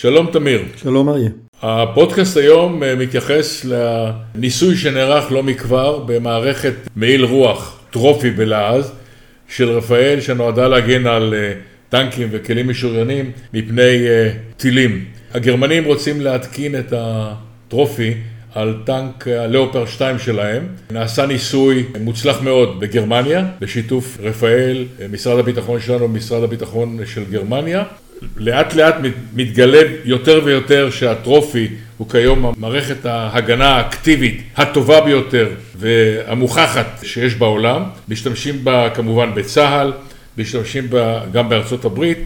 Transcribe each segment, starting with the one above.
שלום תמיר. שלום אריה. הפודקאסט היום אה, מתייחס לניסוי שנערך לא מכבר במערכת מעיל רוח, טרופי בלעז, של רפאל, שנועדה להגן על אה, טנקים וכלים משוריינים מפני אה, טילים. הגרמנים רוצים להתקין את הטרופי על טנק הלאופר 2 שלהם. נעשה ניסוי מוצלח מאוד בגרמניה, בשיתוף רפאל, משרד הביטחון שלנו ומשרד הביטחון של גרמניה. לאט לאט מתגלה יותר ויותר שהטרופי הוא כיום מערכת ההגנה האקטיבית הטובה ביותר והמוכחת שיש בעולם. משתמשים בה כמובן בצה"ל, משתמשים בה גם בארצות הברית.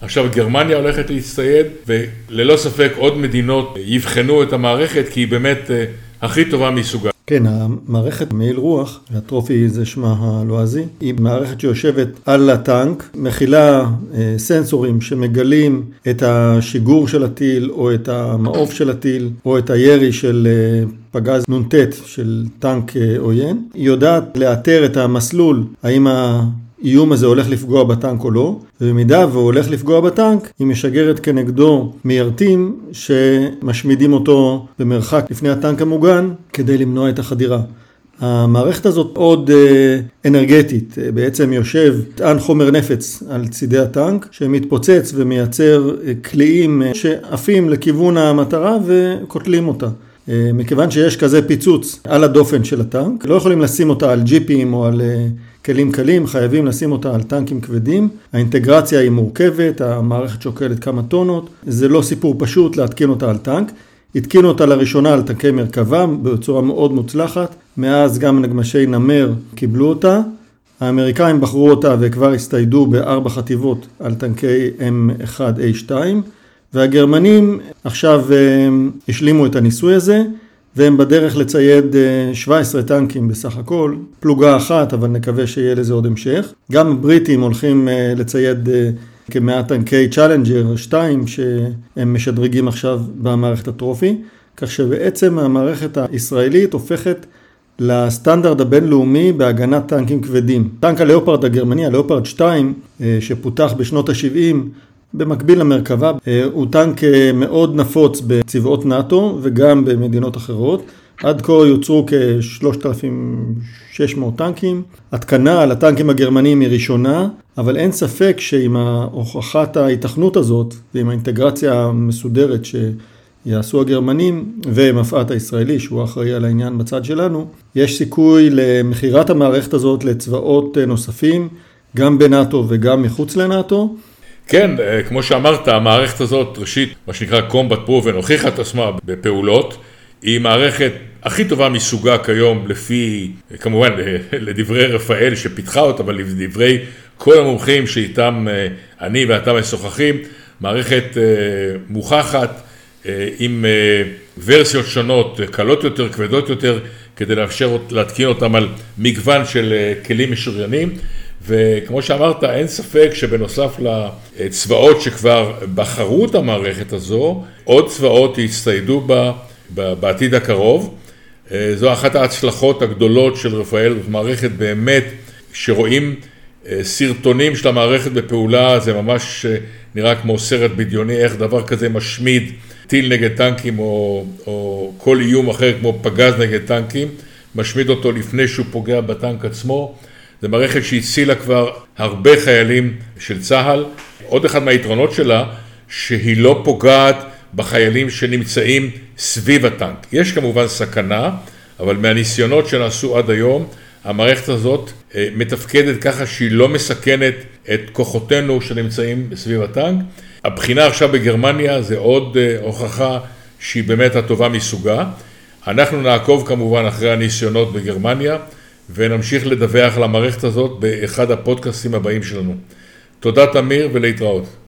עכשיו גרמניה הולכת להצטייד וללא ספק עוד מדינות יבחנו את המערכת כי היא באמת אה, הכי טובה מסוגה. כן, המערכת מעיל רוח, הטרופי זה שמה הלועזי, היא מערכת שיושבת על הטנק, מכילה אה, סנסורים שמגלים את השיגור של הטיל או את המעוף של הטיל או את הירי של אה, פגז נ"ט של טנק אה, עוין. היא יודעת לאתר את המסלול, האם ה... האיום הזה הולך לפגוע בטנק או לא, ובמידה והוא הולך לפגוע בטנק, היא משגרת כנגדו מיירטים שמשמידים אותו במרחק לפני הטנק המוגן כדי למנוע את החדירה. המערכת הזאת עוד אה, אנרגטית, אה, בעצם יושב טען חומר נפץ על צידי הטנק שמתפוצץ ומייצר אה, קליעים שעפים לכיוון המטרה וקוטלים אותה. מכיוון שיש כזה פיצוץ על הדופן של הטנק, לא יכולים לשים אותה על ג'יפים או על כלים קלים, חייבים לשים אותה על טנקים כבדים. האינטגרציה היא מורכבת, המערכת שוקלת כמה טונות, זה לא סיפור פשוט להתקין אותה על טנק. התקינו אותה לראשונה על טנקי מרכבה בצורה מאוד מוצלחת, מאז גם נגמשי נמר קיבלו אותה. האמריקאים בחרו אותה וכבר הצטיידו בארבע חטיבות על טנקי M1A2 והגרמנים עכשיו אה, השלימו את הניסוי הזה והם בדרך לצייד 17 אה, טנקים בסך הכל, פלוגה אחת, אבל נקווה שיהיה לזה עוד המשך. גם הבריטים הולכים אה, לצייד אה, כמאה טנקי צ'אלנג'ר 2 שהם משדרגים עכשיו במערכת הטרופי, כך שבעצם המערכת הישראלית הופכת לסטנדרט הבינלאומי בהגנת טנקים כבדים. טנק הלאופרד הגרמני, הלאופרד 2, שפותח בשנות ה-70 במקביל למרכבה, אה, הוא טנק אה, מאוד נפוץ בצבאות נאט"ו וגם במדינות אחרות. עד כה יוצרו כ-3,600 טנקים. התקנה על הטנקים הגרמניים היא ראשונה, אבל אין ספק שעם הוכחת ההיתכנות הזאת ועם האינטגרציה המסודרת שיעשו הגרמנים ומפא"ת הישראלי שהוא אחראי על העניין בצד שלנו, יש סיכוי למכירת המערכת הזאת לצבאות אה, נוספים, גם בנאט"ו וגם מחוץ לנאט"ו. כן, אה, כמו שאמרת, המערכת הזאת, ראשית, מה שנקרא Combat Proven, הוכיחה את עצמה בפעולות. היא מערכת הכי טובה מסוגה כיום, לפי, כמובן, לדברי רפאל שפיתחה אותה, אבל לדברי כל המומחים שאיתם אה, אני ואתה משוחחים, מערכת אה, מוכחת עם ורסיות שונות, קלות יותר, כבדות יותר, כדי לאפשר להתקין אותם על מגוון של כלים משוריינים. וכמו שאמרת, אין ספק שבנוסף לצבאות שכבר בחרו את המערכת הזו, עוד צבאות יצטיידו בה בעתיד הקרוב. אה, זו אחת ההצלחות הגדולות של רפאל, זאת מערכת באמת שרואים אה, סרטונים של המערכת בפעולה, זה ממש אה, נראה כמו סרט בדיוני, איך דבר כזה משמיד טיל נגד טנקים או, או כל איום אחר כמו פגז נגד טנקים, משמיד אותו לפני שהוא פוגע בטנק עצמו. זו מערכת שהצילה כבר הרבה חיילים של צה"ל. עוד אחד מהיתרונות שלה, שהיא לא פוגעת בחיילים שנמצאים סביב הטנק. יש כמובן סכנה, אבל מהניסיונות שנעשו עד היום, המערכת הזאת אה, מתפקדת ככה שהיא לא מסכנת את כוחותינו שנמצאים סביב הטנק. הבחינה עכשיו בגרמניה זה עוד אה, הוכחה שהיא באמת הטובה מסוגה. אנחנו נעקוב כמובן אחרי הניסיונות בגרמניה. ונמשיך לדווח על המערכת הזאת באחד הפודקאסטים הבאים שלנו. תודה תמיר ולהתראות.